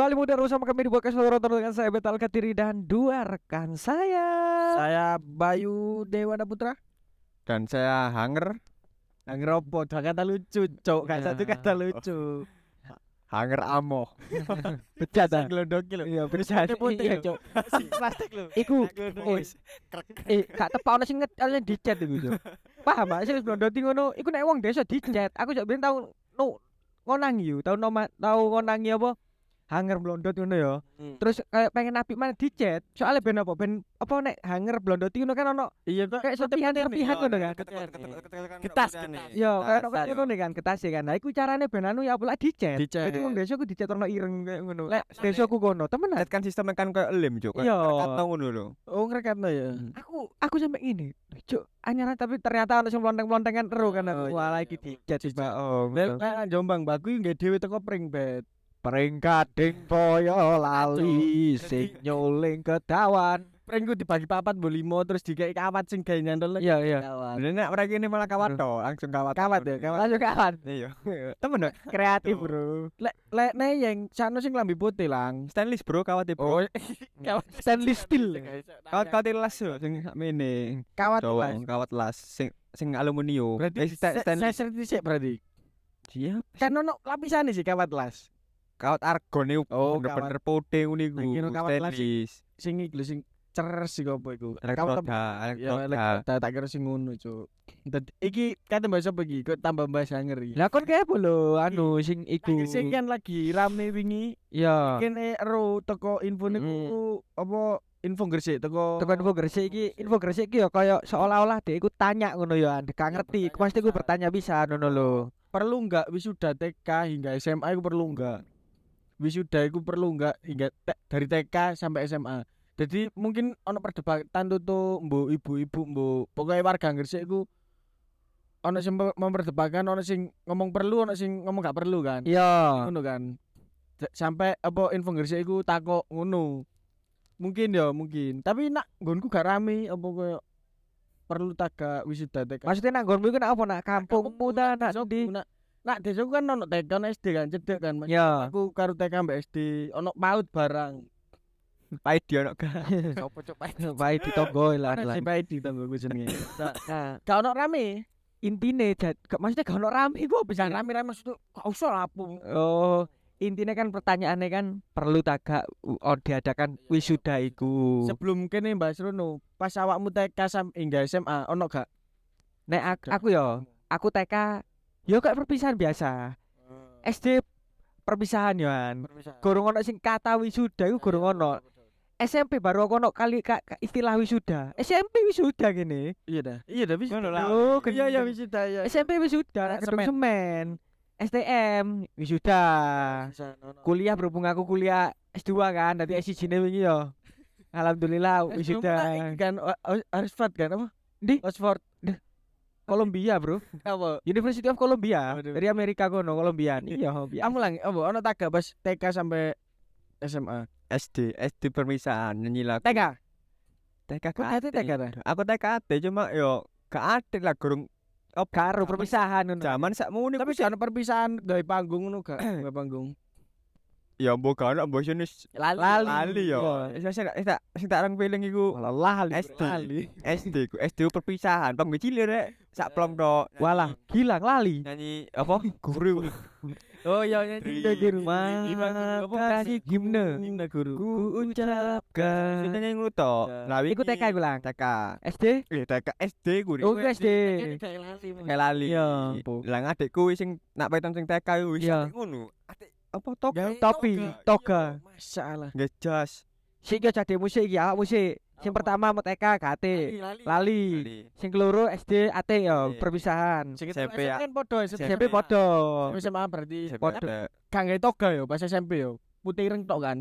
Kembali muda bersama kami di podcast Lorotor dengan saya Betal Katiri dan dua rekan saya. Saya Bayu Dewada Putra. dan saya Hanger Hanger opo? Dua kata lucu, cok. Gak satu kata lucu. Hanger Amo Bercanda. Gelondoki lho. Iya, bercanda. Iya, Cok. Plastik lho. Iku Oh, eh gak tepak ono sing nget ono di chat iku, Cok. Paham gak sih blondoti ngono? Iku nek wong desa di chat. Aku jak ben tau no ngonangi yo, tau noma tau ngonangi apa? Hanger blondot ngono ya. Hmm. Terus kayak pengen apik mana di chat. Soalnya ben apa? Ben apa nek hanger blondoti ngono kan ono Iya kok. kayak serpihan-serpihan ngono kan. Ketas kan. Yo, kayak ono ngono kan ketase kan. Nah, iku carane ben anu ya pula di chat. Di chat. Jadi wong desa ku di chat ono ireng kayak ngono. Lek desaku kono, temenan. Lihat kan sistemnya kan kayak lem Iya. kata ngono lho Oh, ngrekatno ya. Aku aku sampai ini. Cuk, anyaran tapi ternyata ono sing mlonteng-mlontengan ero kan aku. Oh, iya. Wah, iki di chat sih, Pak. Oh, Lek Jombang baku nggak dhewe teko pring bet. Peringkat ding boyo lali sing nyuling kedawan. Pring ku dibagi papat mbok limo terus dikei kawat sing gawe nyantol. Iya, iya. Kawat. Bener nek ini malah kawat toh langsung kawat Kawat ya, kawat. Langsung kawan. iya temen dong Kreatif, Bro. Lek lek nek yang sano sing lambi putih lang. stainless bro kawat bro Oh, kawat Stainless steel. kawat kawat las lho sing mene kawat Mas. kawat las sing sing aluminium Berarti Eh, stainless saya serti berarti. siap Kan ono lapisan sih kawat las. Kawat argon itu Oh, bener-bener putih ngono iku kira kawat stainless Sing iki lho sing ceres sih apa iku. Elektroda Ya, elektroda tak kira sing ngono, Cuk. Iki kate bahasa apa iki? Kok tambah bahasa ngeri. Lah kon apa lho anu sing iku. Sing kan lagi rame wingi, Ya. kene ero teko info niku apa info Gresik teko Tekan info Gresik iki, info Gresik iki ya kaya seolah-olah dia iku tanya ngono ya, gak ngerti. Iku Pasti gue bertanya bisa ngono lho. perlu enggak wisuda TK hingga SMA iku perlu enggak? Wisuda iku perlu enggak hingga te- dari TK sampai SMA. Jadi mungkin ono perdebatan tuh tuh mbok ibu-ibu mbok pokoknya warga Gresik iku ono sing mem- memperdebatkan ono sing ngomong perlu ono sing ngomong gak perlu kan. Iya. ngono kan sampai apa info Gresik iku takok ngono mungkin ya mungkin tapi nak nggonku gak rame apa koyo perlu taga wisuda TK Maksudnya nak nggonmu iku nak apa nak kampungmu ta nak nak nak desaku kan ono TK ono SD kan cedek kan Mas. Ya. aku karo TK mbak SD ono paut barang pahit dia ono gak sopo cok paut Baik ditonggo lah. Ono lah. si paut di tanggoku jenenge Nah, gak ono rame intine jad, gak- maksudnya gak ono rame apa bisa rame rame maksudku gak usah lah apa Oh, intinya kan pertanyaannya kan perlu tagak oh, diadakan wisuda iku. sebelum kene Mbak Srono pas awakmu TK sampai hingga SMA ono gak Nek aku, aku ya, aku TK yo kayak perpisahan biasa. SD perpisahan yoan. Gorong ono sing kata wisuda iku gorong ono. SMP baru ono kali ka, ka- istilah wisuda. SMP wisuda gini. iya dah iya dah Ngono lah. Oh, iya iya wisuda ya SMP wisuda, semen. semen. STM wisuda. Kuliah berhubung aku kuliah S2 kan, tadi S1 wingi yo. Alhamdulillah wisuda. kan O- Oxford kan apa Di Oxford Columbia, Bro. apa University of Columbia. Waduh. Dari Amerika kono, Columbia. Iya, biasa. kamu lang apa ono taga pas TK sampai SMA SD SD permisahan nyanyi lagu TK. TK Kok gak ate ate. TK ta aku TK ate cuma yo gak ate lah gurung oh Karo perpisahan ngono. zaman sakmu tapi ono perpisahan dari panggung ngono gak panggung ya mbok mbok sini Lali. lali yo sing tak sing tak orang feeling iku Lali. SD SD ku SD perpisahan pang cilik rek sak plong tok Walah, gilang lali. nyanyi apa guru oh iya iya Iya, Terima kasih gimne. Guru Ku Kita ucapkan. nyanyi ngono tok Ya. lah Iku TK iku lang. TK SD. eh TK SD ku Oh, SD. kayak lali Iya. lah adekku wis sing nak peton sing TK wis Iya. ngono adek apa tok Topi, toga. masalah nggak jas Sik yo cade musik awak musik. Sing pertama mau TK KT. Lali. Sing keloro SD AT yo, Iya. perpisahan. Sing SMP ya. kan podo SMP podo. SMA berarti Podo. gak gawe toga yo pas SMP yo putih ireng tok kan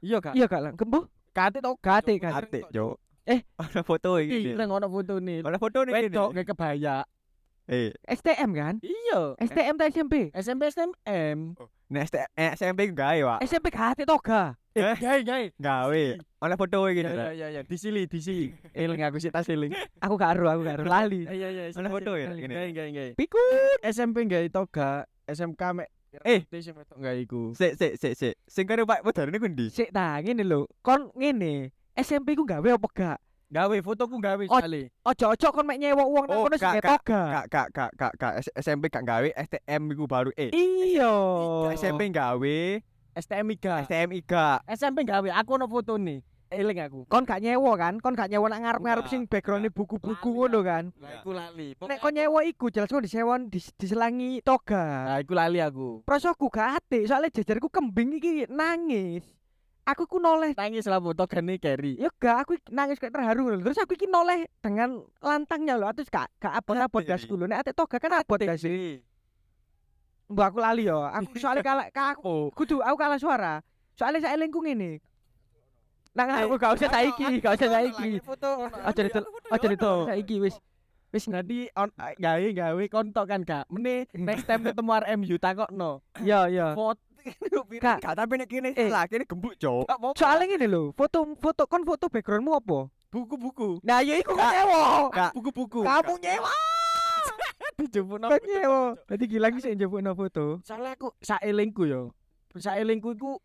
iya kak Iya kak lang, kembo. kate tok kan. ate jo Eh. ada foto iki ireng ono foto nih ada foto nih wedok kayak kebaya eh STM kan? iya STM ta SMP? SMP STM nek eh, SMP gawe wa SMP KT toga. Eh. gawe gawe gawe ana foto iki ya ya ya disili disili eling aku sih tas eling Aku gak ero, aku gak ero. Lali. iya iya Ana foto ya? gawe Gini. gawe gawe Pikun. SMP gawe toga SMK mek Eh. Sing wedok gawe iku. Sik sik sik sik. Sing karo Pak Wedarane ku ndi? Sik ta ngene lho. Kon ngene. SMP ku gawe apa gak? Gawe fotoku gawe Oh, sekali. Ojo-ojo kon mek nyewa wong nang Oh, kono sing gak, ketok gak? Kak kak kak kak kak S- SMP gak gawe STM iku baru eh. Iya. SMP gawe STM IGA. STM iga. SMP gawe aku ono foto nih. Eling aku. Kon gak nyewa kan? Kon gak nyewa nang ngarep-ngarep sing background buku-buku ngono kan. Lah iku lali. Nek kon nyewa iku jelas kon disewon dis, diselangi toga. Nah, iku lali aku. Prosoku gak ate, soalnya jajarku kembing iki nangis. Aku ku noleh Nangis lah foto gane carry. Ya gak, aku nangis kayak terharu lho. Terus aku iki noleh dengan lantangnya lho. Terus gak gak abot-abot gasku lho. Nek ate toga kan abot gas. Mbak aku lali yo. Aku soalnya kalah ka aku kudu aku kalah suara. Soalnya saya elingku ngene. Nang aku gak usah saiki, gak usah saiki. Aja itu, aja itu saiki wis. Wis Nanti on gawe gawe kontok kan kak. Mene next time ketemu RMU takokno. ya ya. Foto Kak, Gak tapi nek kene Eh. salah kene gembuk, Cok. Soalnya ngene lho, foto foto kon foto backgroundmu apa? buku-buku. Nah, ya iku nyewa. Buku-buku. Kamu nyewa. dijupukno. Kon nyewa. Dadi gilang sih njupukno foto. Soalnya aku saelingku yo. Saelingku iku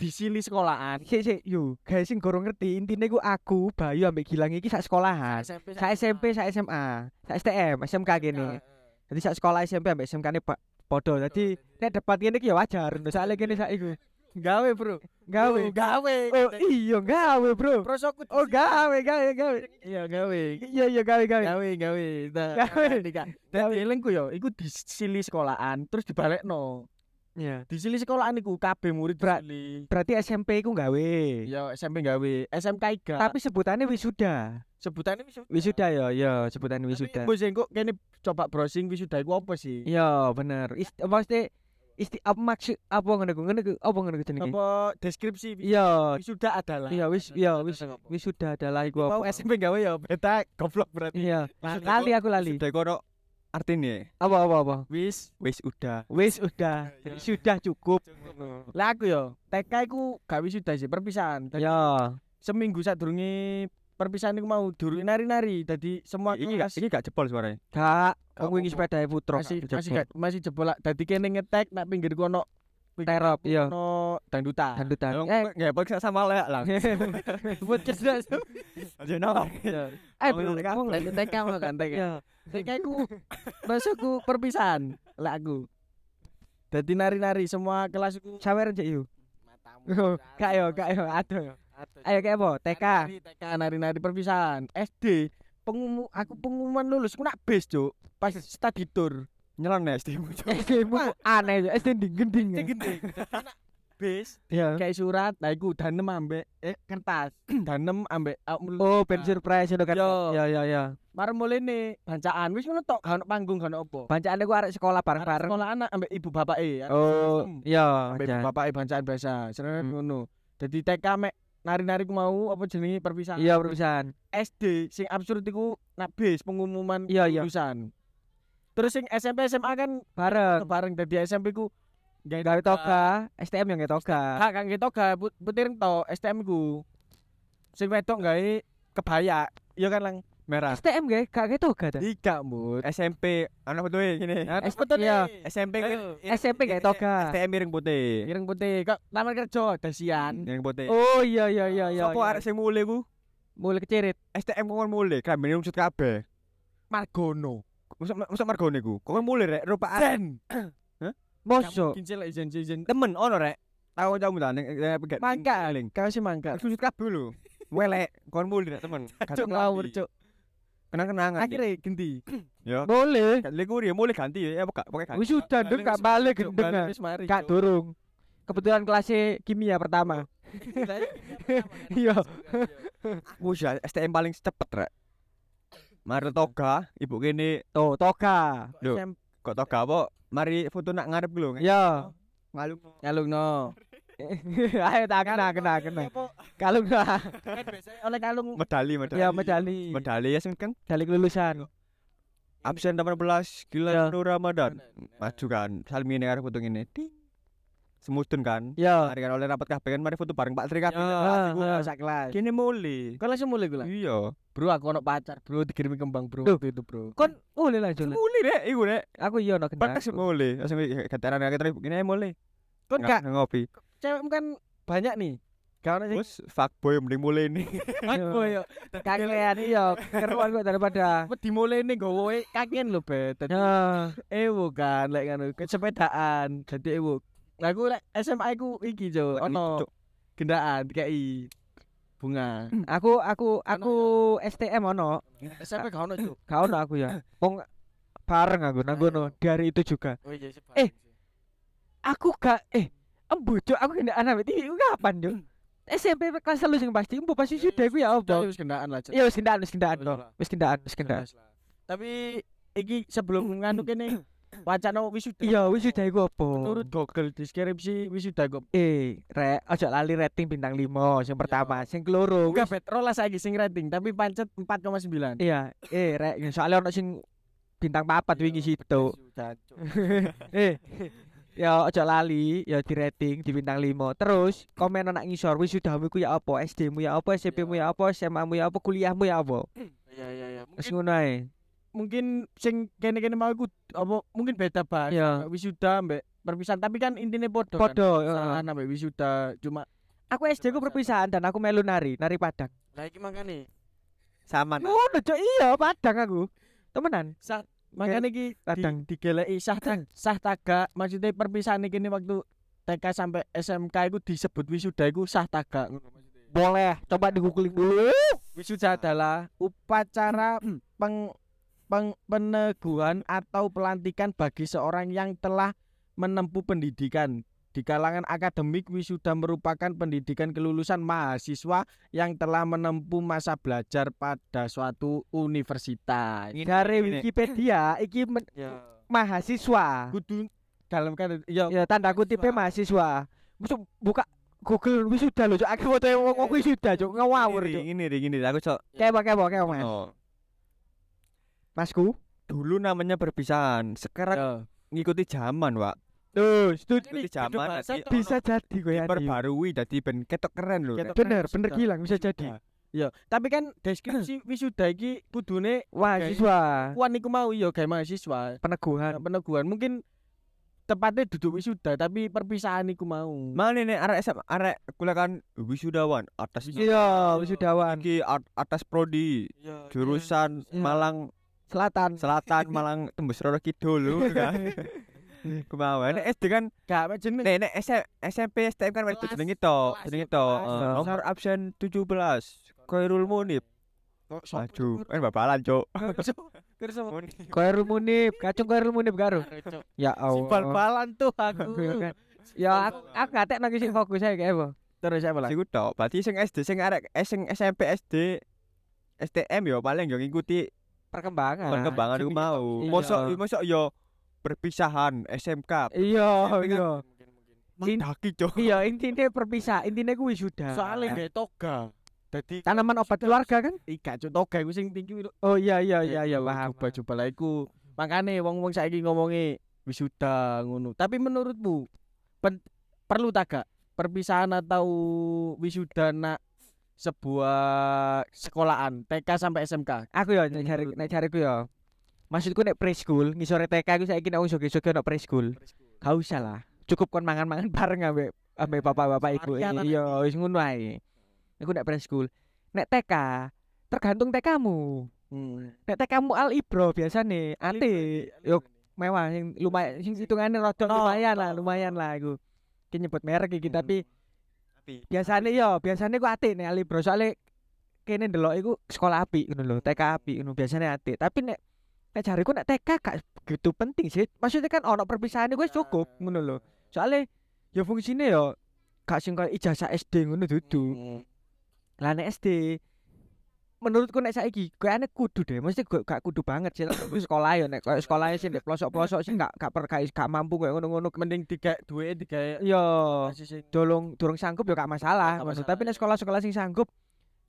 disili sekolahan. Sik sik yo, guys sing gorong ngerti intine ku aku, Bayu ambek Gilang iki sak sekolahan. Sak SMP, sak SMA, sak STM, SMK kene. Jadi sak sekolah SMP ambek SMK ne padha. Dadi nek debat kene iki ya wajar, soalnya kene gawe, Bro. Gawe. gawe. Oh iya gawe, Bro. Prosoku. Oh gawe, gawe, gawe. Iya, gawe. Iya iya gawe, gawe. Gawe, gawe. Nah, Gawe. nanti, Kak. Dan elingku yo, iku disili sekolahan terus dibalekno. Iya. Disili sekolahan iku kabeh murid Berat. disili. Berarti SMP ku gawe. Yo SMP gawe, SMK iga. Tapi sebutannya wisuda. sebutannya wisuda. Wisuda ya, ya sebutannya wisuda. Tapi kok kene coba browsing wisuda iku apa sih? Iya, bener. Ist maksudnya isti apa maksud apa ngono ku? Ngono ku apa ngono ku jenenge? Apa deskripsi Iya, wisuda adalah. iya wis iya wis wisuda adalah iku apa? SMP gawe ya beta goblok berarti. Iya. Lali. Lali aku lali. Sudah kono artine Apa apa apa? Wis wis udah. Wis udah. Sudah cukup. lah aku yo TK iku gak wisuda sih perpisahan. Ya. seminggu sadurunge perpisahan iku mau durung nari-nari. Dadi semua Iki gak iki gak jebol suaranya. Gak, aku apa-apa. sepeda putra. masih masih gak masih jebol lah. Dadi kene ngetek nak pinggir kono terop, iya. ono dangdutan. Dandutan. Eh, Eh, nggak boleh sama lah lah. buat cerdas. Aja. Eh, Oh, iya, belum. Lek TK mah kan TK. TK ku masukku perpisahan lah aku. Dadi nari-nari semua kelasku Sawer aja yuk. Kak yo, kak yo, aduh. yo. Ayo kayak apa? TK. TK nari-nari perpisahan. SD pengumum aku pengumuman lulus ku nak base, Cuk. Pas study tour. Nyelon ya SD mu. SD mu aneh SD gending-gending. ya. Gede. Base Ya. kayak surat, nah iku danem ambek eh kertas. danem ambek awakmu Oh, ben surprise ngono kan. Yo. Ya ya ya. Marem mulai nih bancaan wis ngono tok, gak panggung, gak apa. Bancaan aku arek sekolah bareng-bareng. Sekolah anak ambek ibu bapak e. Oh, iya. ambek ibu aja. bapak e bancaan biasa. Seret Hmm. ngono. Dadi TK mek nari-nari ku mau apa jenenge perpisahan. Iya, perusahaan. SD sing absurd iku nak bis pengumuman Iya, iya. lulusan. Terus sing SMP SMA kan Bareng. bareng dadi SMP ku gawe Gawe toga, STM yang gawe toga. Kak kan gitu ga put- putir to STM ku. Sing wedok gawe kebaya. Iya kan lang merah. STM gawe gak gawe toga ta? Tiga mut. SMP anak putih gini. S- iya. SMP. SMP gawe toga. STM miring putih. Ireng putih kok lamar kerja dasian. Miring putih. Oh iya iya iya iya. Sopo iya. arek sing mulai ku? mulai kecirit. STM kok kon mulai, klambine umsut kabeh. Margono. Masa masa margone ku. Kok mulai rek rupa arek. Zen. Mosok. Kincil ijen ijen. Temen ono rek. Tahu kamu ta ning pegat. Mangka. ling. Kau sih mangka. Umsut kabeh lho. Welek, kon mulai rek temen. Cuk ngawur cuk. Kenang-kenangan. Akhirnya ganti. Ya. Boleh. Gak likur ya mulai ganti ya apa gak pakai ganti. Wis sudah nduk gak balik gendeng. ah. wis mari, Gak durung. Kebetulan kelasnya kimia pertama. Iya. Sih STM paling cepet rek. Mari toga, ibu kene Tuh, toga. Lho. Kok toga apa? Mari foto nak ngarep lho. Ya. Ngalung. Kalungno. Ayo tak kena kena kena. Kalung lah. Kan biasanya oleh kalung Medali, medali. Ya medali. Medali ya sing kan Medali kelulusan. absen 18 gila Ya. Nur Ramadan. Maju kan. Salmine arep foto ngene. Ting. Semudun kan. Yo. Mari kan oleh rapat kabeh kan mari foto bareng Pak Tri kabeh. Ah, Aku ah. sak kelas. Kene mulai. Kau langsung mulai gue lah. Iya. Bro, aku ono pacar, bro, dikirimi kembang, bro. Duh. Waktu itu, bro. Kon mulai langsung. Mulai rek iku rek. Aku iya ono kenal. Pas mulai. Langsung gataran kita kene mulai. Kon gak ngopi. cewek kan banyak nih. Ono sing Terus fuckboy mending mulai nih. Aku yo. Kakean iya, keruan kok daripada. Dimulai nih gowo kaken lho, Bet. Ya. ewo kan lek ngono, kesepedaan. Dadi ewo. Lah aku lek SMA ku iki, Jo. Ono gendaan DKI bunga. Aku aku aku STM ono. SMP gak ono, Jo. Gak ono aku ya. Wong bareng aku nang kono di hari itu juga. Oh iya, Eh. Aku gak eh embu Cuk, aku kena anak TV iku kapan, Cuk? SMP kelas telu sing pasti embu pasti sudah iku ya apa? wis gendaan lah, Jo. Iya wis kendaan wis kendaan Wis no. lah. Wis kendaan wis lah. Tapi iki sebelum nganu kene wacana wisuda. Iya wis sudah iku apa? Menurut Google deskripsi wisuda kok Eh, rek, ojo lali rating bintang 5 sing pertama, sing keloro. Bet rolas saiki sing rating tapi pancet 4,9. Iya, eh rek, soalnya ono sing bintang papat wingi situ. eh, ya ojo lali, ya di rating di bintang 5. Terus komen anak ngisor sudah ku ya apa, SD mu ya apa, SMP mu ya apa, SMA mu ya apa, kuliahmu ya apa. Iya iya iya. Mungkin ngono ae. Mungkin sing kene-kene mau iku apa mungkin beda bahas. Iya. Wisuda mbek perpisahan tapi kan intine podo kan. Podo, heeh. Perpisahan ambek wisuda cuma Aku SD ku perpisahan dan aku melu nari, nari Padang. lah iki makane Sama. Ngono, Cok. Iya, Padang aku. Temenan. sah makane iki Padang. di, digeleki sah ta- sah taga maksudnya perpisahan iki nih waktu TK sampai SMK itu disebut wisuda iku sah taga. Boleh, coba di googling dulu. Wisuda adalah upacara peng- peneguhan atau pelantikan bagi seorang yang telah menempuh pendidikan. Di kalangan akademik, wisuda merupakan pendidikan kelulusan mahasiswa yang telah menempuh masa belajar pada suatu universitas. Dari Wikipedia, iki men- Ya. mahasiswa. Kudu dalam kan ya Ya tanda kutipnya mahasiswa. Masuk buka Google wisuda lho, Cok. Aku foto wong wisuda, Cok. Ngawur, Cok. Ini nih gini aku cok. Kepo kepo kepo, Mas. Oh. Masku. Dulu namanya perpisahan, sekarang ya. ngikuti zaman, Wak. Tuh, setuju. Ngikuti zaman. Bisa jadi gue ya. diperbarui dadi ben ketok keren lho. Ketok. Bener, bener gilang bisa jadi. Ya, tapi kan deskripsi wisuda iki kudune Mahasiswa, kuan iku mau ya kayak mahasiswa. peneguhan. peneguhan mungkin tepatnya duduk wisuda tapi perpisahan iku mau Mana nih arek SMA arek kuliah kan wisudawan atas Iya, wisudawan. iki at- atas prodi jurusan Iya. Malang Selatan. Selatan Malang tembus Roro Kidul lho kan. Kemauan nek SD kan gak apa jeneng nek nek SM SMP STM kan itu Kelas, jenenge to, jenenge ya, to. eh. Nomor absen 17. Khairul Munib. Maju. Kan babalan, Cuk. Koirul Munib, kacung Koirul Munib karo. Ya Allah. bal-balan tuh aku Ya aku aku gak tekno sing fokus ae apa. terus siapa lah Iku tok. Berarti sing SD sing arek eh, sing SMP SD STM yo paling yo ngikuti Perkembangan. perkembangan iku mau. Iya. Mosok mosok yo perpisahan SMK. Iya, iya. Mendaki, Cuk. Iya, intinya perpisah, intinya gue wisuda. soalnya gak toga jadi tanaman obat keluarga kan? ika cuk toga iku sing tinggi. Oh iya iya iya iya paham. coba coba lah iku makane wong-wong saiki ngomongi wisuda ngono tapi menurutmu pen- perlu tak gak perpisahan atau wisuda nak sebuah sekolahan TK sampai SMK Aku ya nek cari nek cariku ya. Maksudku nek preschool, ngisore TK aku saiki nek soge-soge nek preschool. Gak usah lah. Cukup kon mangan-mangan bareng ambek ambek bapak-bapak iku. Varian Iya, wis ngono ae. Iku nek preschool. Nek TK, tergantung TK-mu. Hmm. Nek TK-mu Al Ibro biasane ate yo mewah sing lumayan sing hitungane rada lumayan lah, lumayan lah iku. Ki nyebut merek iki Hmm. tapi Biasane yo biasane ku ate nek Ali Bro. Soalnya kene ndelok iku sekolah apik ngono lho TK apik ngono biasane ate tapi nek nek jariku nek TK gak gitu penting sih. Maksudnya kan ono perpisahan wis cukup ngono lho. Soalnya ya fungsine yo gak sing koyo ijazah SD ngono dudu. Hmm. lah nek SD menurutku nek saiki kayaknya kudu deh mesti gak, gak kudu banget sih Tapi sekolah ya nek koyo sekolah sih nek pelosok-pelosok sih gak gak per gak, mampu koyo ngono-ngono mending tiga duwe tiga yo dolong durung sanggup ya gak masalah, Gak masalah, tapi nek iya. sekolah-sekolah sing sanggup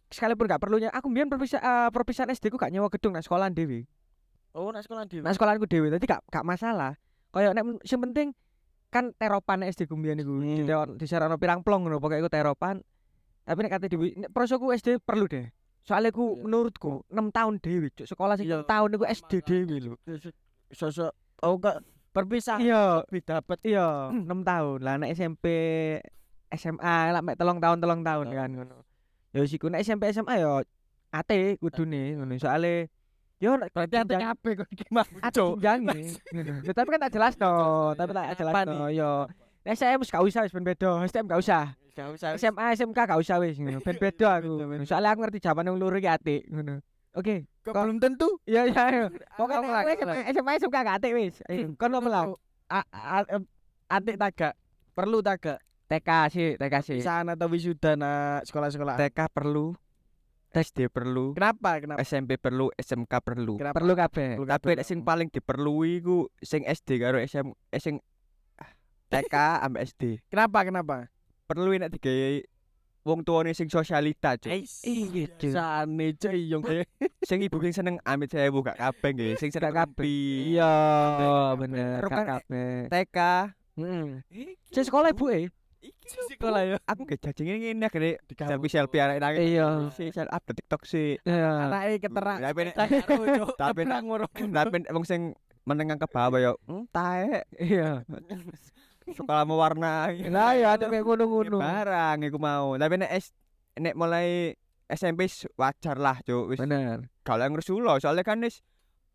sekalipun gak perlunya aku mbiyen perpisa eh, perpisahan SD ku gak nyewa gedung nek sekolahan dhewe. Oh nak sekolah dhewe? Nek sekolahanku dhewe dadi gak gak masalah. Kaya nek sing penting kan teropan SD ku mbiyen iku Hmm. di disarono pirang plong ngono pokoke iku teropan. Tapi nek kate di nek prosoku SD perlu deh soalnya ku Iya. menurutku 6 tahun dhewe cuk. Sekolah Iya. 6 tahun iku SD dhewe lho. Sosok oh kok perpisahan iya lebih dapat iya. 6 tahun. Lah nek SMP SMA lah mek telung tahun telung tahun Iya. kan ngono. Ya siku nek SMP SMA ya ate kudune ngono. Soalnya yo berarti ate jenjang- kabeh kok iki ate jenjange ngono. Ya, tapi kan tak jelas no tapi tak jelas no yo Nek SM wis gak usah wis ben beda. STM gak usah gak usah SMA SMK gak usah wis ngono. Ben beda aku. Soalnya aku ngerti zaman yang luru iki atik ngono. Oke kok kok- belum tentu? Iya iya iya. Pokoknya aku SMA SMA SMK gak atik wis. Ayo kon apa lah atik tagak perlu tagak TK sih TK sih. Sana atau wisuda nak sekolah-sekolah? TK perlu. SD perlu. Kenapa kenapa? SMP perlu SMK perlu. Kenapa? Perlu kabeh. Tapi kabeh. nek sing paling diperlui ku sing SD karo SM eh, sing ah, TK ambek SD kenapa kenapa perlu nek digawe wong tuane sing sosialita cuk. Iya, Cuk. Sane cuk yung sing ibu sing seneng amit sewu gak kabeh nggih sing seneng kabeh. iya bener kan- kabeh. TK heeh sing sekolah ibu e sekolah ya. Aku gak jajing ngene akhirnya selfie selfie arek nangis Iya. si sel update TikTok sih iya. Anake keterak. Tapi tapi Tapi tapi wong sing menengah ke bawah ya hmm, taek. Iya sekolah mewarnai. Lah ya ada kayak ngono-ngono barang iku mau. Tapi nek S nek mulai SMP wajar lah cuk. Wis bener. kalau yang ngerusulo soalnya kan wis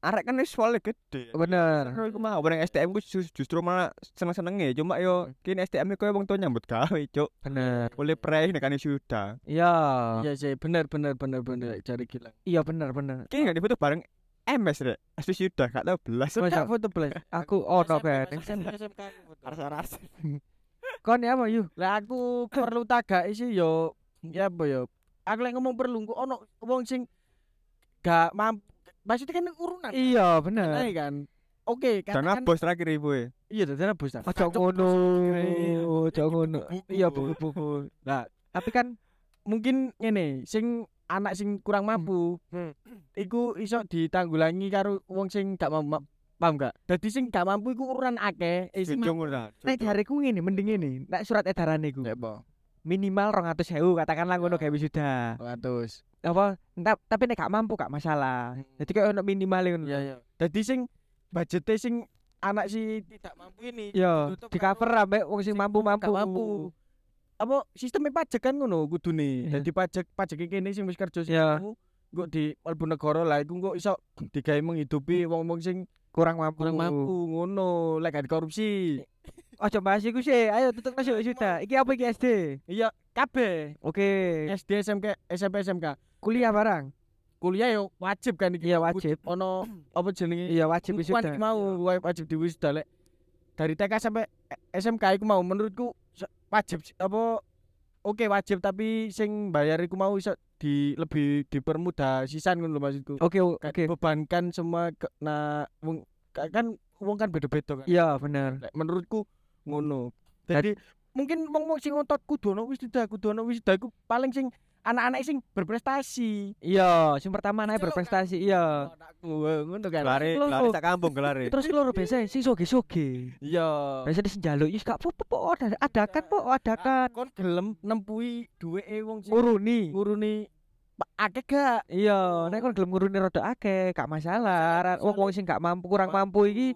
arek kan wis soalnya gede. Bener. Terus iku mau bareng STM ku jus- justru malah seneng-senenge. Cuma yo kini STM iku wong tuh nyambut gawe cuk. Bener. Boleh prei nek kan sudah iya. Iya sih bener bener bener bener cari gila. Iya bener bener. Kini gak difoto bareng MS rek Asli sudah gak tau belas Masa- foto belas aku ono kan SMK rasa-rasa kon ya apa yuk lah aku perlu tagak sih yo ya apa yo aku lek ngomong perlu kok ono wong sing gak mampu maksudnya kan urunan iya Nah, bener kan oke dan katakan bos terakhir ibu ya iya dadi bos ta ojo ngono ojo ngono iya buku-buku Nah. tapi kan mungkin ngene sing anak sing kurang mampu Hmm. iku iso ditanggulangi karo wong sing gak mampu paham gak? Dadi sing gak mampu iku urunan akeh eh Jujung ora nek jariku ngene mending ngene nek surat edaran iku mampu apa? Minimal 200.000 katakanlah ngono gawe wisuda. 100 apa? Entah, tapi nek gak mampu gak masalah. Jadi kayak ono minimal ngono. Iya iya dadi sing budgete sing anak si tidak mampu ini ditutup di cover ambek wong sing mampu-mampu. gak mampu apa sistemnya pajak kan ngono kudune Iya. dadi pajak pajak kene sing wis kerja sing Iya. mampu kok di mlebu negara lah iku kok iso digawe menghidupi wong-wong sing Kurang mampu. kurang mampu ngono lek gak korupsi Ojo bahas iku sih. Ayo tutup nasi sudah. Iki apa iki SD? iya kabeh Oke. SD SMK SMP SMK Kuliah barang. kuliah yo wajib kan iki Iya wajib. ono apa jenenge Iya wajib wisuda. mau wa- wajib di wisuda lek dari TK sampai SMK iku mau menurutku wajib apa oke wajib tapi sing bayar iku mau iso di lebih dipermudah sisan ngono maksudku Oke o- Kayak oke. bebankan semua ke, nah wong ka- kan wong kan beda-beda kan Iya bener. Lek menurutku ngono jadi mungkin wong-wong sing ngotot kudu ono wisuda kudu ono wisuda iku paling sing anak-anak sing berprestasi Iya, sing pertama naik Celok, berprestasi iya. ngono kan Lho. gelare sak kampung gelare Terus keloro biasa sing soge-soge. iya Biasa di njaluk yus gak apa-apa po ada adakan po adakan. kon gelem nempuhi duweke wong sing Nguruni. nguruni akeh gak Iya, nek kon gelem nguruni rada akeh, gak masalah. Wong wong sing gak mampu kurang mampu iki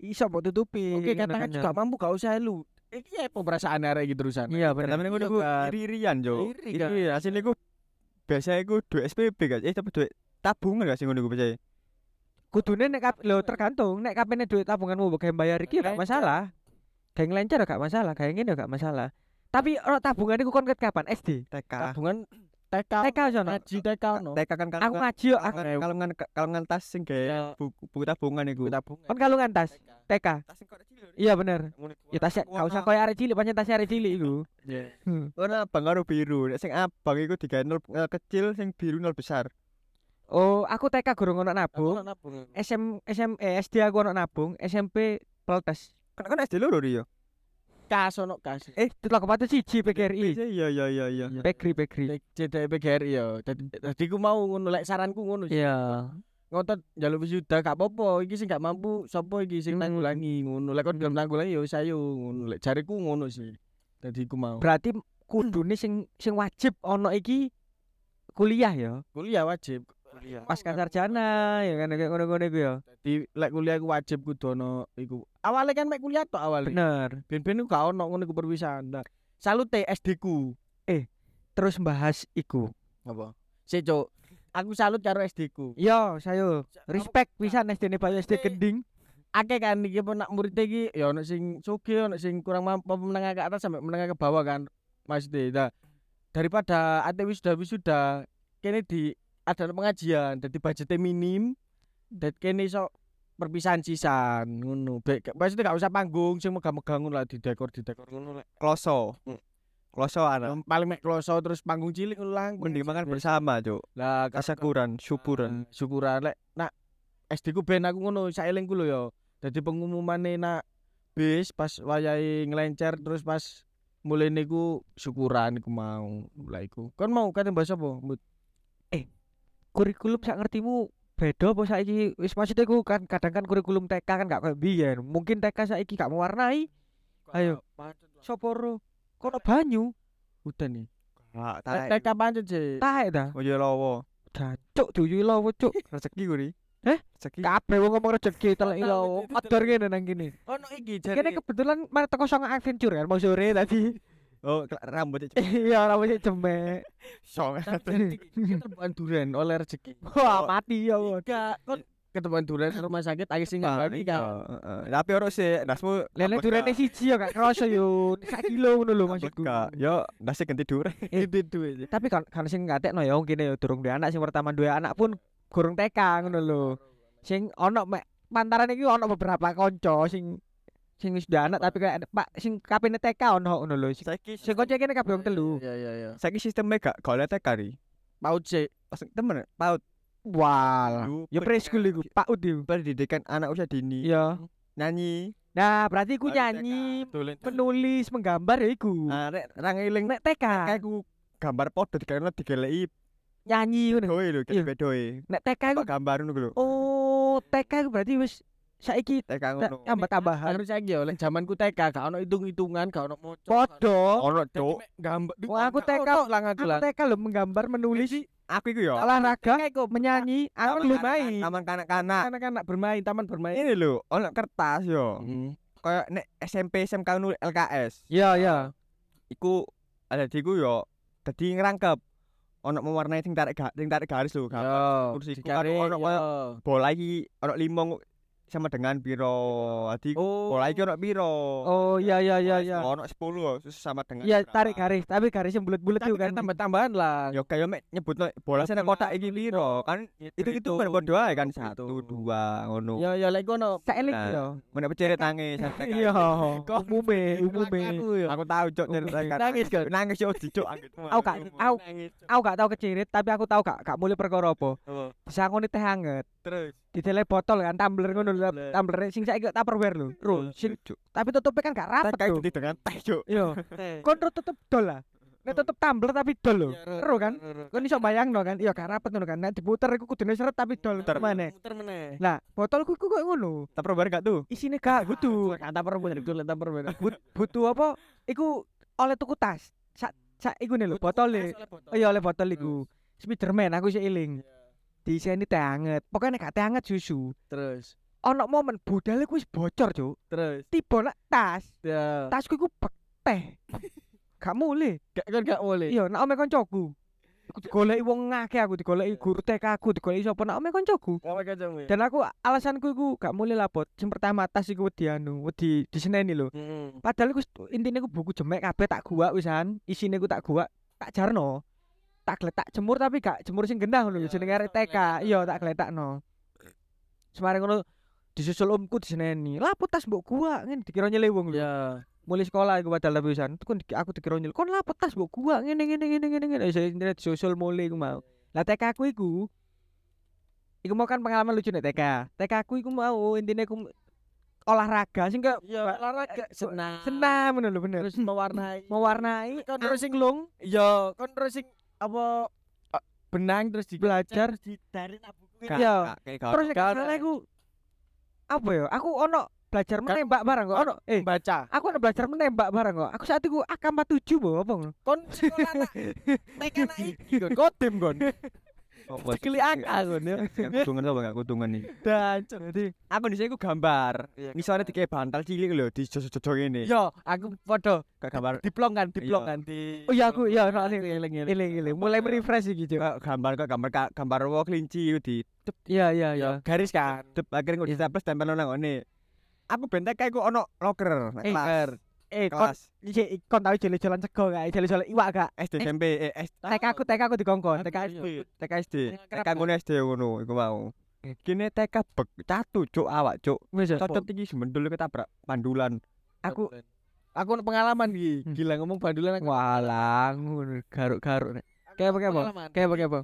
iso mbok tutupi. oke katakan kan, ya. juga mampu gak usah lu iki apa perasaan arek iki terusan Iya bener. Tapi ngono iku iri-irian yo. Iri, kan? Hasilnya iku biasa iku duit SPP kan. Eh tapi duit tabungan gak sih ngono iku biasa. Kudune nek lho tergantung nek kapene duit tabunganmu gawe bayar iki ya gak Ngelencer. masalah. Ngelencer ya gak masalah, ngene ya gak masalah. Tapi ora tabungan iku kon ket kapan? SD. TK. tabungan TK TK sono. ngaji TK no TK kan Aku kalungan ngaji yo aku kalungan kalungan tas sing gawe buku buku tabungan iku. tabungan kon kalungan tas TK. Tas sing kok cilik. Iya bener. Ya tas gak usah koyo arek cilik pancen tas arek cilik iku. Hmm. Ora abang karo biru. Nek sing abang iku digawe nol kecil, sing biru nol besar. Oh, aku TK gurung ono nabung. nabung SM SM eh, SD aku ono nabung, SMP peltes. Kan kan SD loro yo. Kas ono kas Eh, tutlak kepatu siji PGRI. Iya iya iya iya. Pegri Pegri. CDP PGRI ya dadi ku mau ngono lek saranku ngono sih. Iya. ngotot njaluk wisuda gak apa-apa iki sing gak mampu sapa iki sing Hmm. nanggulangi ngono lek kon gelem nanggulangi ya wis ayo ngono lek jariku ngono sih dadi ku mau Berarti kudune sing sing wajib ono iki kuliah ya. kuliah wajib Pasca sarjana ya kan kayak ngono-ngono iku ya. di lek kuliah iku wajib kudu ono iku awalnya kan mek kuliah tok awalnya Bener. ben-ben iku gak ono ngono iku perpisahan salute SD ku Terus bahas iku. apa sih cuk aku salut karo SD ku Yo, sayo. Respect pisan SD ne Bayu SD Eh. Kending. akeh kan iki nak murid iki ya ono sing sugih ono sing kurang mampu menengah ke atas sampai menengah ke bawah kan maksudnya nah, daripada ate wisuda wisuda kene di ada pengajian jadi budgetnya minim dan kene iso perpisahan sisan ngono Bek, maksudnya gak usah panggung sing megah-megah ngono lah di dekor di dekor ngono lek Kloso. Kloso ana. Yang paling mek kloso terus panggung cilik ngono lah Mending makan bersama, Cuk. lah Kasakuran, syukuran. Eh, syukuran lek nak SD ku ben aku ngono saelingku lho ya dadi pengumumane nak bis pas wayahe ngelencer terus pas mulai niku syukuran iku mau lah iku kon mau kate bahas apa? Kurikulum sak ngertimu beda apa saiki wis maksudnya ku kan kadang kan kurikulum TK kan gak kayak biyen. Mungkin TK saiki gak mewarnai. Ayo. Sopo ro? Kono banyu. udah nih Tek taek. kapan sih Taek ta. Ojo lowo. Jancuk diuyu lawo cuk. Rezeki kuri. Eh? Rezeki. Kabeh wong ngomong rezeki telek lawo. Odor ngene nang kene. ono iki Kene kebetulan mari teko song adventure kan mau sore tadi. Oh, ke- rambut Cuk. Iya, rambutnya cemek. Song. ketemuan duren oleh rezeki Wah, mati ya. won. gak kon ketemuan duren rumah sakit ayo sing ngabari iya. kan Heeh. Tapi ora sih, ndasmu Lele durene Kak? siji ya gak kerasa yo. Sak kilo ngono lho maksudku. Kak, Yo, ndase ganti duren. itu duwe Tapi kan kan sing ngatekno ya wong kene ya durung duwe anak sing pertama duwe anak pun gurung TK ngono lho. Sing ono mek pantaran iki ono beberapa kanca sing sing wis anak tapi kayak Pak sing kapene TK ono ngono lho. Saiki sing kanca kene kabeh telu. iya iya iya saiki sistemnya gak gak oleh tekari. paut sih temen paut. Dulu Ya preschool iku, Pak Ud. pendidikan anak usia dini. Iya. Nyanyi. Nah, berarti ku TK. nyanyi, menulis, menggambar ya iku. Ah, rek ra ngeling Nek TK kayak ku gambar podo dikarena digeleki nyanyi ngono. doe lho, kayak doe. Nek TK Kok gambar ngono lho. oh, TK berarti wis saiki TK ngono. tambah-tambahan. Harus saiki ya oleh zamanku TK gak ono hitung-hitungan, gak ono moco. Podo. Ono, Cuk. gambar. Wah, aku TK lah aku Aku lah. TK lho menggambar, menulis, Aku iku yo. olahraga, menyanyi, aku belum main. Taman kanak-kanak. Anak-anak bermain, taman bermain. Ini lho, ono kertas yo. Hmm. Kayak nek SMP SMK nulis LKS. Iya, iya. Iku ada diku yo dadi ngerangkep. Ono mewarnai sing tarik ga- sing tarik garis lho, gambar. Yo, kursiku dikare, kan ono yo. koyo bola iki ono limong sama dengan piro. Adi Oh. iki ono piro. Oh, iya iya iya iya. Ono 10 terus sama dengan Iya, tarik garis, tapi garisnya bulat-bulat Tapi itu kan. kan tambah-tambahan lah. Yo kayak mek nyebut bola sana kotak iki piro kan itu itu kan bodo ae kan satu dua ngono. Ya ya lek kono. Saelik yo. Mana peceret nangis sampai Iya, kan. umume, umume. Aku tahu cok. Nangis, kan? Nangis yo dicok. Aku gak, aku, aku gak tau kecirit, tapi aku tau gak gak mulai perkara apa. Apa? Disangoni teh anget. Terus Ditele botol kan tumbler ngono lho, Tumbler. sing saiki Tupperware lho. Ro, sing tapi tutupnya kan gak rapet kayak gitu dengan teh cok. Iya. Kon tutup dol lah. Nek tutup tumbler tapi dol lho. Ro kan? Kon iso bayangno kan? Iya gak rapet ngono kan. Nek diputer iku kudune seret tapi dol? Muter meneh. Lah, botolku iku kok ngono. Perlu gak tuh? Isine gak butuh. Kata perlu bener itu lek perlu. But- butuh apa? Iku oleh tuku tas. Sak sak iku nih lho, botole. Oh iya oleh botol iku. Spiderman aku sih eling. Diseni teh anget. Pokoknya nek gak teh anget susu. Terus Ono momen budal iku wis bocor, Cuk. terus Tiba nak tas. ya Tasku iku bek teh. Gak mulai. gak kan gak boleh. Iya, nak ome koncoku. Aku digoleki wong ngakeh aku digoleki guru TK aku digoleki sapa nak ome. Kamu kancamu. Dan aku alasanku iku gak mulai lapot. Sing pertama tas iku wedi anu, wedi diseneni lho. Heeh. Padahal iku intine iku buku jemek kabeh tak gua wisan. Isine iku tak gua, tak jarno. Tak gletak jemur tapi gak jemur sing genah ngono lho Iya, jenenge arek tak TK. Iya, tak gletakno. Semare ngono disusul omku diseneni. Lapot tas mbok gua ngene dikira nyelewung lho. Ya. mulai sekolah aku padahal Tuh kon aku dikira nyel kon lapet tas mbok gua ngene ngene ngene ngene ngene internet sosial mulai aku mau lah TK aku iku iku mau kan pengalaman lucu nih TK TK aku iku mau intinya aku olahraga sing kayak Ya olahraga senam. senam ngono lho bener Terus mewarnai. mewarnai Kon terus sing angklung Ya, kon terus sing apa benang terus di Belajar. terus ditarik buku gak- Terus gak salah aku apa ya? Aku ono belajar menembak bareng kok. Ono eh baca aku ono belajar menembak bareng kok. Aku saat itu AK47 bawa apa kon sekolah anak TK anak iki kon kodim kon Kon ya. Gak kudungan apa gak kudungan nih. Dancuk Jadi aku di sini aku gambar. Iya, ngisore dikei bantal cilik lho di jojo-jojo ngene yo aku podo gak gambar. Diplong kan diplong Iya. kan di Oh iya aku iya ono Aku ini. eling Ini ini mulai merefresh iki, Cuk. Gambar kok gambar gambar wo kelinci di Iya iya iya. garis kan. Dep akhirnya kok ditempel tempel nang ngene. Aku bentek kayak aku ono locker nek Eh, kelas Eh kon kelas iki kon tau jalan-jalan cego gak? Jalan-jalan iwak gak? SD SMP eh S- TK aku TK aku dikongkon, TK Aku, SD. iya. TK SD TK ngono SD ngono iku mau kene TK bek catu cuk awak cuk ya. cocot iki semendul ketabrak pandulan Aku aku pengalaman iki Hmm. gila ngomong bandulan aku walah ngono garuk-garuk nek. Kayak apa kayak apa? Kayak apa kayak apa?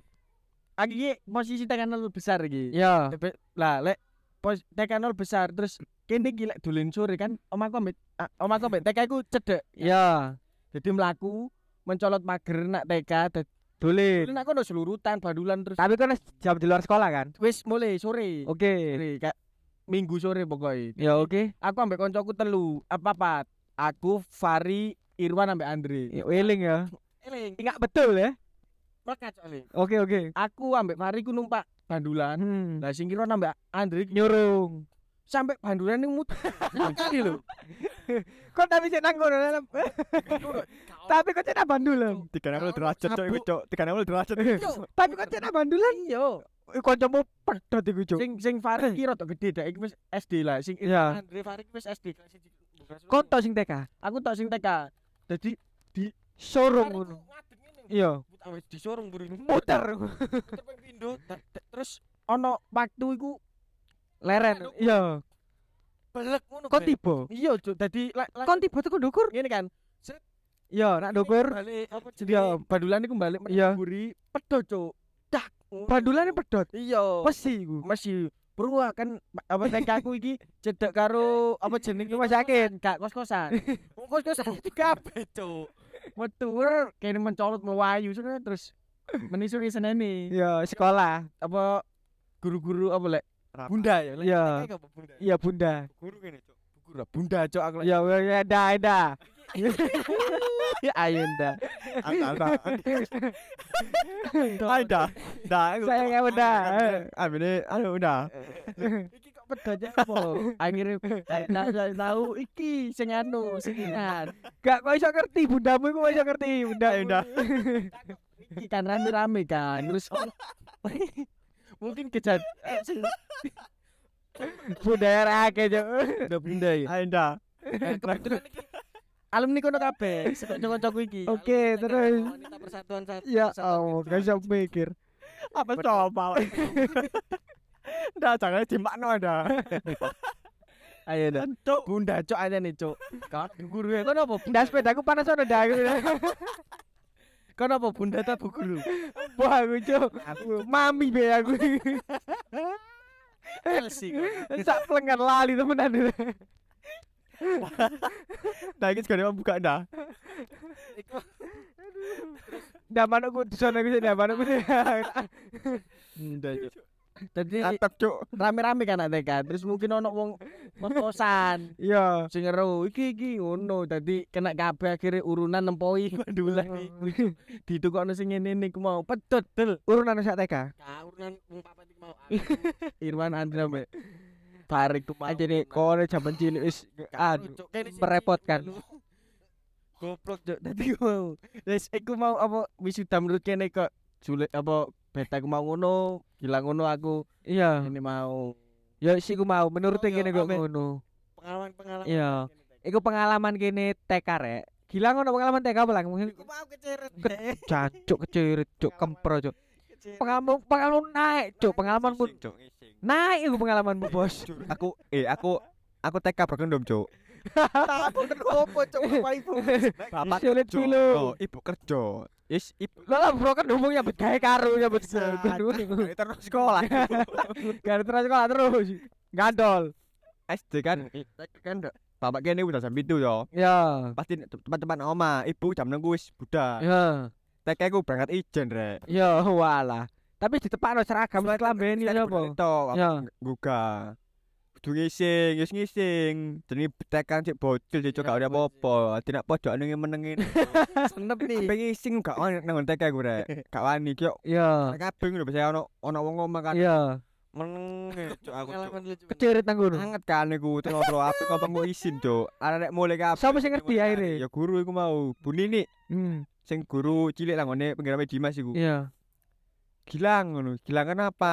aku iki posisi tekan nol besar iki Ya. Lah lek pos tekan nol besar terus kene gila dolen sore kan omaku ambek ah, omaku ambek TK ku cedek Ya. jadi melaku mencolot mager nak TK Dolen. dolen aku ono selurutan bandulan terus Tapi kan jam di luar sekolah kan? wis mulai sore Oke. sore kayak minggu sore pokoknya Ya oke. aku ambek koncoku telu apa apa aku Fari Irwan ambek Andre Ya eling ya. eling Ingat betul ya. melekat soalnya Oke oke. aku ambek Fari ku numpak bandulan Hmm. lah sing Irwan ambek Andre Nyurung. Sampai bandulan ini muter kali lho Kok tapi cek nang kono dalam. Tapi kok cek nang bandulan. tiga nol derajat cuk iku cuk tiga nol derajat Tapi kok cek nang bandulan. yo Kancamu pedot iku, Cuk. sing sing Fari ki rada gede dak iki wis SD lah sing Iya. Andre Fari ki wis SD. Kon tau sing TK. aku tok sing TK dadi Sorong Fari ngono. Iya. Wis disorong buri Muter. Terus ono waktu iku Leren. Iya. belek ngono Kon tiba. iya cuk dadi Kon tiba tuh ndukur. ngene kan Iya, nak ndukur. balik apa Iya. badulan iku balik Iya. pedot cuk dak Bandulane pedot. iya Mesti iku. masih bro kan apa TK aku iki cedek karo apa jenenge Rumah sakit. gak kos-kosan kos-kosan kabeh cuk metu kene mencolot melayu terus menisuk senene Iya, sekolah. apa guru-guru apa lek bunda ya Iya. Iya, Bunda. guru kene cuk. Guru. Bunda cuk aku Ya, ya, dah, dah. Ayo dah. ada ada dah Saya nggak udah. amene anu udah iki kok pedotnya apa? Akhirnya tak tak tahu. Iki sing anu sing Gak kok iso ngerti bundamu kok iso ngerti bunda? Ayo, dah. iki kan rame-rame kan. Terus mungkin kejadian Bunda ya akeh, Cuk. udah bunda ya? Kebetulan iki. Alumni kono kabeh kanca-kancaku iki. Oke, terus. wanita persatuan satu Ya Allah, gak iso mikir. apa coba? Dah jangan dimakno dah ayo dah cuk bunda cuk aja nih cuk. Kan guru ya. Kono apa Ndas sepedaku panas ono dah. kono apa bunda ta bu guru Wah, aku cuk. Mami be aku. Elsi Sak pelengan lali temenan. dah iki segala buka dah Ndak manukku di sana aku ndak manukku. bunda Tadi atap cuk. rame-rame kan ada kan terus mungkin ono wong ngos-kosan Iya. sing ngeru iki iki ngono. Dadi kena kabeh akhirnya urunan nempoi bandulan iku ditukokno sing ngene niku mau pedot del Urunan sak TK. Ka urunan wong papat iki mau. Irwan Andra mbek Farik tuh mau Anjene kono jaman cilik wis sing merepotkan. goblok cuk. Dadi mau. Wis iku mau apa wisuda menurut kene kok sulit apa beta ku mau ngono gila ngono aku Iya. ini mau Ya sih ku mau menurut Oh, iya, kok ngono. pengalaman-pengalaman Iya. Iku pengalaman kene TK rek. Gila ngono pengalaman TK apa mungkin Iku mau keceret jancuk kecirit cuk kempro cuk. Pengalaman pengalaman naik cuk pengalamanmu Cuk, ngising. naik iku pengalamanmu bos. aku eh aku aku TK bergendom cuk Apa kenapa cuk Bapak Ibu? bapak Sulit kerja dulu. ibu kerja is ibu Lah lah bro kan ngomong nyambut gawe karo nyambut Gak terus sekolah Gawe terus sekolah terus. Gandol. SD kan kan ndak- bapak kene udah jam itu yo Ya. pasti teman-teman oma ibu jam nengku wis budal Ya. TK ku berangkat ijen rek Ya walah. Tapi ditepakno seragam wis klambeni Sekali apa? bulan Itu Ya. gugah. Kudu ngising, wis ngising. Jenenge tekan sik bocil sik gak ada apa-apa. Tidak pojokane menengin. Senep nih. Pengen ngising gak wani nang TK gue rek. Gak wani ki yo. Iya. Kabeh ngono biasa ono ono wong ngomong kan. Iya. Meneng cuk aku. Cuk. Kecerit nang ngono. Anget kan iku tengok ngobrol apa kok mau izin cuk. Arek mulai kabeh. Sapa sing ngerti akhirnya? Ya guru iku mau. Bu Nini Hmm. sing guru cilik lah ngene penggirame Dimas iku. Iya. Gilang ngono. Gilang kenapa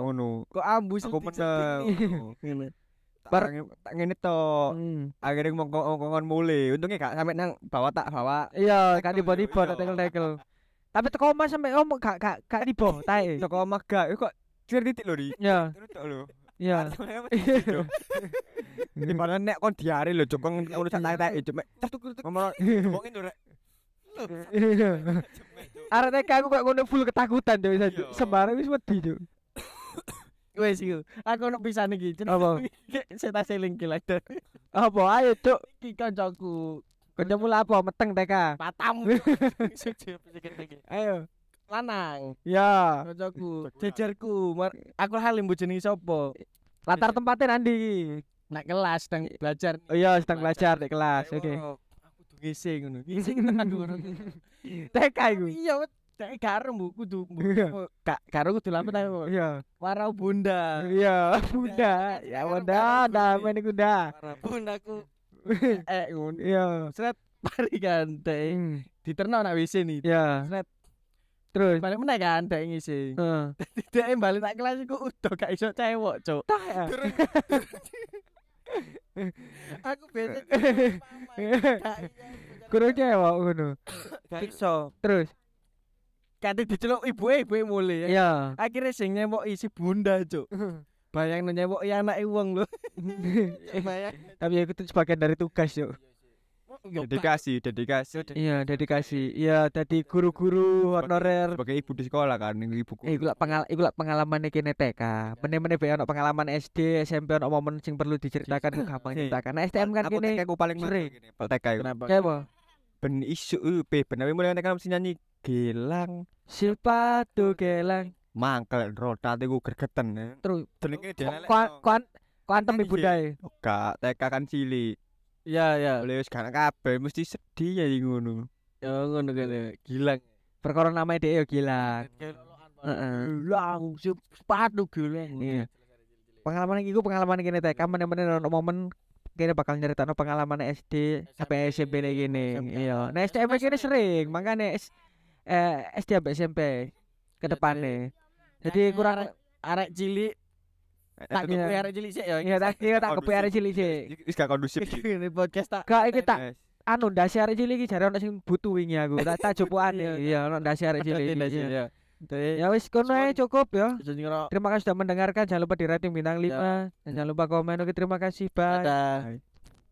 ngono? Kok ambus Aku meneng. Ngene. Bar tak ngene to. Hmm. Akhirnya ngomong-ngomong mulai. Untungnya gak sampe nang bawa tak bawa. Iya, gak tiba-tiba iya. tak tekel-tekel. Tapi teko omah sampe ngomong gak gak gak tiba tae. Toko omah gak kok clear titik lho Ri. Iya, tok lho. iya. Di mana nek kon diare lho cuk kon ngono sak tak cuk. Ngomong ngomongin lho rek. Iya. Arek TK aku kok ngono full ketakutan tuh Iya. sembarang wis wedi tuh. Wes iku. Aku ono pisan iki. Apa? Seta seling kilat. Apa ayo cuk, Iki kancaku kancamu lah apa meteng TK. patam. Ayo. Lanang. Ya, Kancaku, jejerku. Aku halim jenenge sapa? latar tempatnya nanti. Nak kelas nang belajar. Oh iya, sedang belajar di kelas. Oke. Kudu ngising ngono. Ngising tenan ngono. TK iku. Iya, Cek karo mbok kudu Iya. gak karo kudu lampu ta. Iya. Warau bunda. Iya, bunda. Ya bunda, damai nih bunda. Bundaku eh ngono. Iya. Sret mari kan teh Hmm. diterno nak WC nih. Iya. Sret Terus. balik meneh kan teh ngisi. Heeh. Dek balik tak kelas iku udah gak iso cewek, Cuk. Tak ya. Aku bete. Kurang cewek ngono. Iso. Terus. Kate diceluk ibuke ibuke mulai. ya. Iya. Akhirnya sing nyewok isi bunda, Cuk. Bayang nyewok ya anake wong lho. Bayang. Tapi ya itu sebagian dari tugas yuk. Dedikasi, dedikasi. Iya, dedikasi. Iya, tadi guru-guru honorer. Sebagai ibu di sekolah kan, ini ibuku. Eh, iku pengal iku pengalaman kene TK. Meneh-meneh bae ono pengalaman SD, SMP ono momen sing perlu diceritakan ku gampang Iya. ceritakan. Nah, STM kan kene aku paling sering. TK. Kenapa? ya apa? Ben isu uh, pe ben awe mulai TK mesti nyanyi Gilang Silpa tuh kelang. mangkel rotat iku gregeten. eh. Terus Jenenge kuan kuan kuantem ibu dae. Gak TK kan cilik. Ya ya. Oleh wis gak kabeh mesti sedih ya ngono. Ya ngono kene. Gilang. Perkara nama dia yo gila. Heeh. Gilang sepatu gilang. Iya. Pengalaman iku pengalaman kene TK meneh-meneh ono momen kene bakal nyeritakno pengalaman SD sampai SMP nih gini. Iya. Nah STM kene sering, makanya S eh SD sampai SMP ke depannya. Jadi kurang arek cilik tak Iya. kowe arek cilik sik ya. Iya tak kira tak kepiye arek cilik sih. Wis gak kondusif. Ini podcast tak. Gak iki tak anu ndase arek cilik iki jare ono sing butuh wingi aku. Tak tak jupukane. Iya ono ndase arek cilik. iki, iya. ya. Jadi Ya wis kono ae cukup ya. Terima kasih sudah mendengarkan. Jangan lupa di rating bintang 5 dan jangan lupa komen. Oke, terima kasih. Bye. ada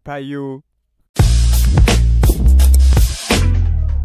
Bayu.